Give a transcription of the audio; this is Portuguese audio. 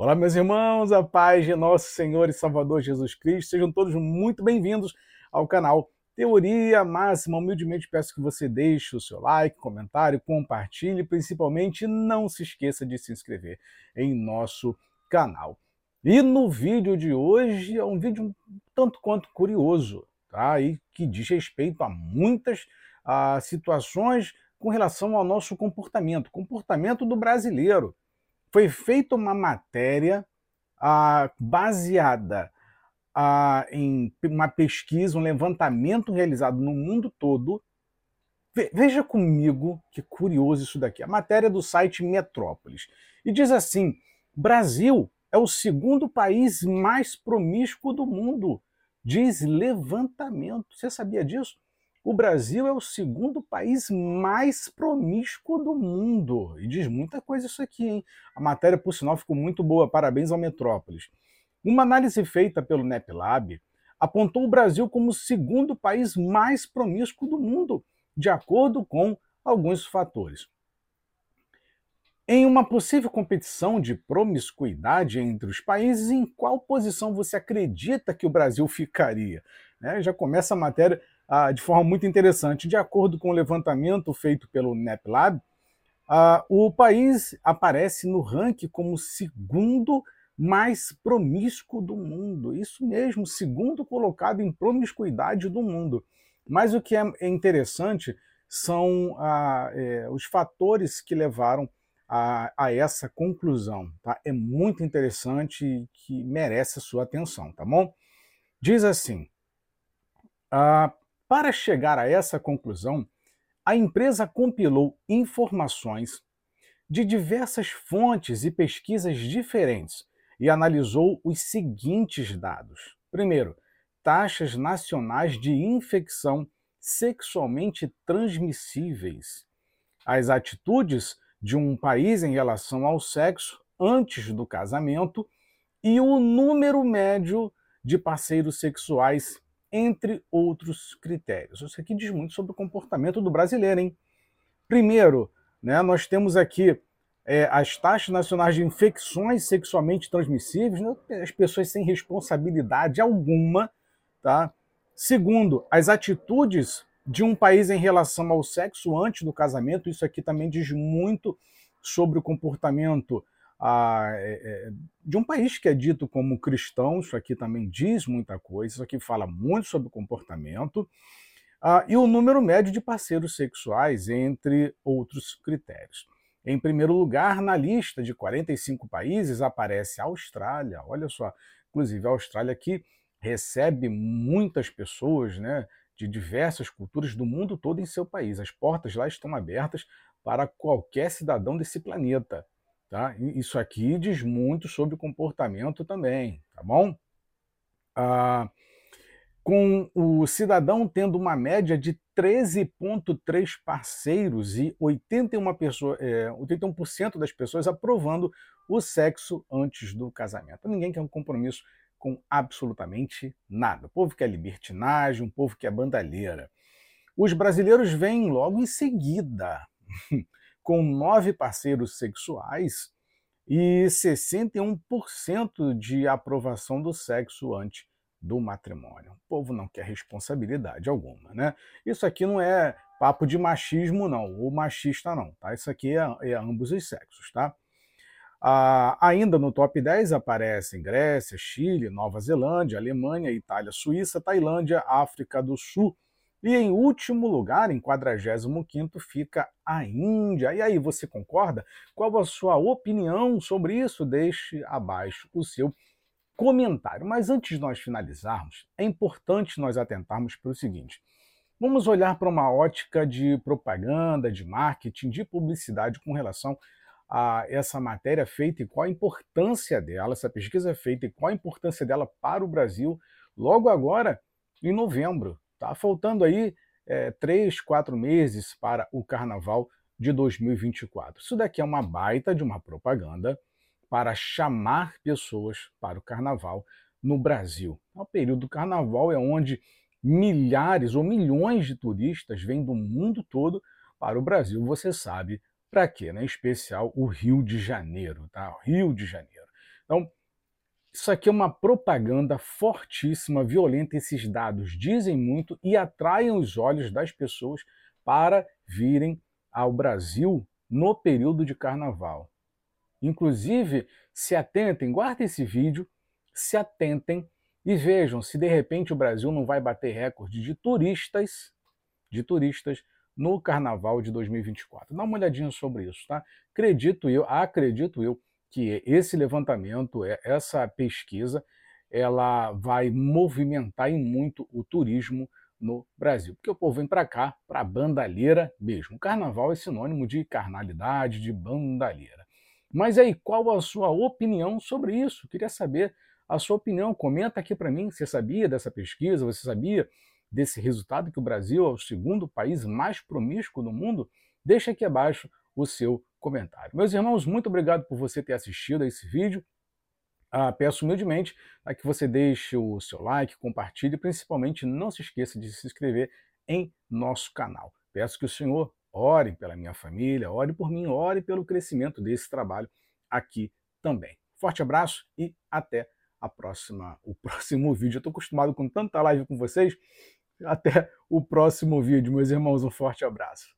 Olá, meus irmãos, a paz de nosso Senhor e Salvador Jesus Cristo. Sejam todos muito bem-vindos ao canal Teoria Máxima. Humildemente peço que você deixe o seu like, comentário, compartilhe, principalmente não se esqueça de se inscrever em nosso canal. E no vídeo de hoje é um vídeo um tanto quanto curioso, tá? E que diz respeito a muitas a, situações com relação ao nosso comportamento, comportamento do brasileiro foi feita uma matéria ah, baseada ah, em uma pesquisa, um levantamento realizado no mundo todo. Veja comigo que curioso isso daqui. A matéria é do site Metrópolis. E diz assim: Brasil é o segundo país mais promíscuo do mundo. Diz levantamento. Você sabia disso? O Brasil é o segundo país mais promíscuo do mundo. E diz muita coisa isso aqui, hein? A matéria, por sinal, ficou muito boa. Parabéns ao Metrópolis. Uma análise feita pelo NEPLAB apontou o Brasil como o segundo país mais promíscuo do mundo, de acordo com alguns fatores. Em uma possível competição de promiscuidade entre os países, em qual posição você acredita que o Brasil ficaria? É, já começa a matéria ah, de forma muito interessante. De acordo com o levantamento feito pelo NEPLAB, ah, o país aparece no ranking como segundo mais promíscuo do mundo. Isso mesmo, segundo colocado em promiscuidade do mundo. Mas o que é interessante são ah, é, os fatores que levaram a, a, essa conclusão. Tá? É muito interessante e que merece a sua atenção, tá bom? Diz assim: ah, para chegar a essa conclusão, a empresa compilou informações de diversas fontes e pesquisas diferentes e analisou os seguintes dados. Primeiro, taxas nacionais de infecção sexualmente transmissíveis, as atitudes de um país em relação ao sexo antes do casamento e o número médio de parceiros sexuais entre outros critérios. Isso aqui diz muito sobre o comportamento do brasileiro, hein? Primeiro, né, nós temos aqui é, as taxas nacionais de infecções sexualmente transmissíveis, né, as pessoas sem responsabilidade alguma, tá? Segundo, as atitudes de um país em relação ao sexo antes do casamento, isso aqui também diz muito sobre o comportamento a, é, é, de um país que é dito como cristão, isso aqui também diz muita coisa, isso aqui fala muito sobre comportamento, ah, e o número médio de parceiros sexuais, entre outros critérios. Em primeiro lugar, na lista de 45 países aparece a Austrália. Olha só, inclusive a Austrália que recebe muitas pessoas né, de diversas culturas do mundo todo em seu país. As portas lá estão abertas para qualquer cidadão desse planeta. Tá? Isso aqui diz muito sobre comportamento também, tá bom? Ah, com o cidadão tendo uma média de 13,3 parceiros e 81%, pessoa, é, 81 das pessoas aprovando o sexo antes do casamento. Ninguém quer um compromisso com absolutamente nada. O povo quer libertinagem, um povo quer bandalheira. Os brasileiros vêm logo em seguida. com nove parceiros sexuais e 61% de aprovação do sexo antes do matrimônio. O povo não quer responsabilidade alguma, né? Isso aqui não é papo de machismo, não, ou machista, não, tá? Isso aqui é, é ambos os sexos, tá? Ah, ainda no top 10 aparecem Grécia, Chile, Nova Zelândia, Alemanha, Itália, Suíça, Tailândia, África do Sul, e em último lugar, em 45 fica a Índia. E aí, você concorda? Qual a sua opinião sobre isso? Deixe abaixo o seu comentário. Mas antes de nós finalizarmos, é importante nós atentarmos para o seguinte. Vamos olhar para uma ótica de propaganda, de marketing, de publicidade com relação a essa matéria feita e qual a importância dela, essa pesquisa feita e qual a importância dela para o Brasil logo agora em novembro. Tá faltando aí é, três, quatro meses para o carnaval de 2024. Isso daqui é uma baita de uma propaganda para chamar pessoas para o carnaval no Brasil. O período do carnaval é onde milhares ou milhões de turistas vêm do mundo todo para o Brasil. Você sabe para quê, né? Em especial o Rio de Janeiro, tá? Rio de Janeiro. Então, isso aqui é uma propaganda fortíssima, violenta. Esses dados dizem muito e atraem os olhos das pessoas para virem ao Brasil no período de carnaval. Inclusive, se atentem, guardem esse vídeo, se atentem e vejam se de repente o Brasil não vai bater recorde de turistas, de turistas no carnaval de 2024. Dá uma olhadinha sobre isso, tá? Acredito eu, acredito eu que esse levantamento, é, essa pesquisa, ela vai movimentar em muito o turismo no Brasil. Porque o povo vem para cá, para bandalheira mesmo. Carnaval é sinônimo de carnalidade, de bandalheira. Mas aí, qual a sua opinião sobre isso? Queria saber a sua opinião. Comenta aqui para mim. Você sabia dessa pesquisa? Você sabia desse resultado que o Brasil é o segundo país mais promíscuo do mundo? Deixa aqui abaixo o seu comentário. Meus irmãos, muito obrigado por você ter assistido a esse vídeo. Ah, peço humildemente a que você deixe o seu like, compartilhe e principalmente não se esqueça de se inscrever em nosso canal. Peço que o Senhor ore pela minha família, ore por mim, ore pelo crescimento desse trabalho aqui também. Forte abraço e até a próxima, o próximo vídeo. Eu estou acostumado com tanta live com vocês. Até o próximo vídeo, meus irmãos. Um forte abraço.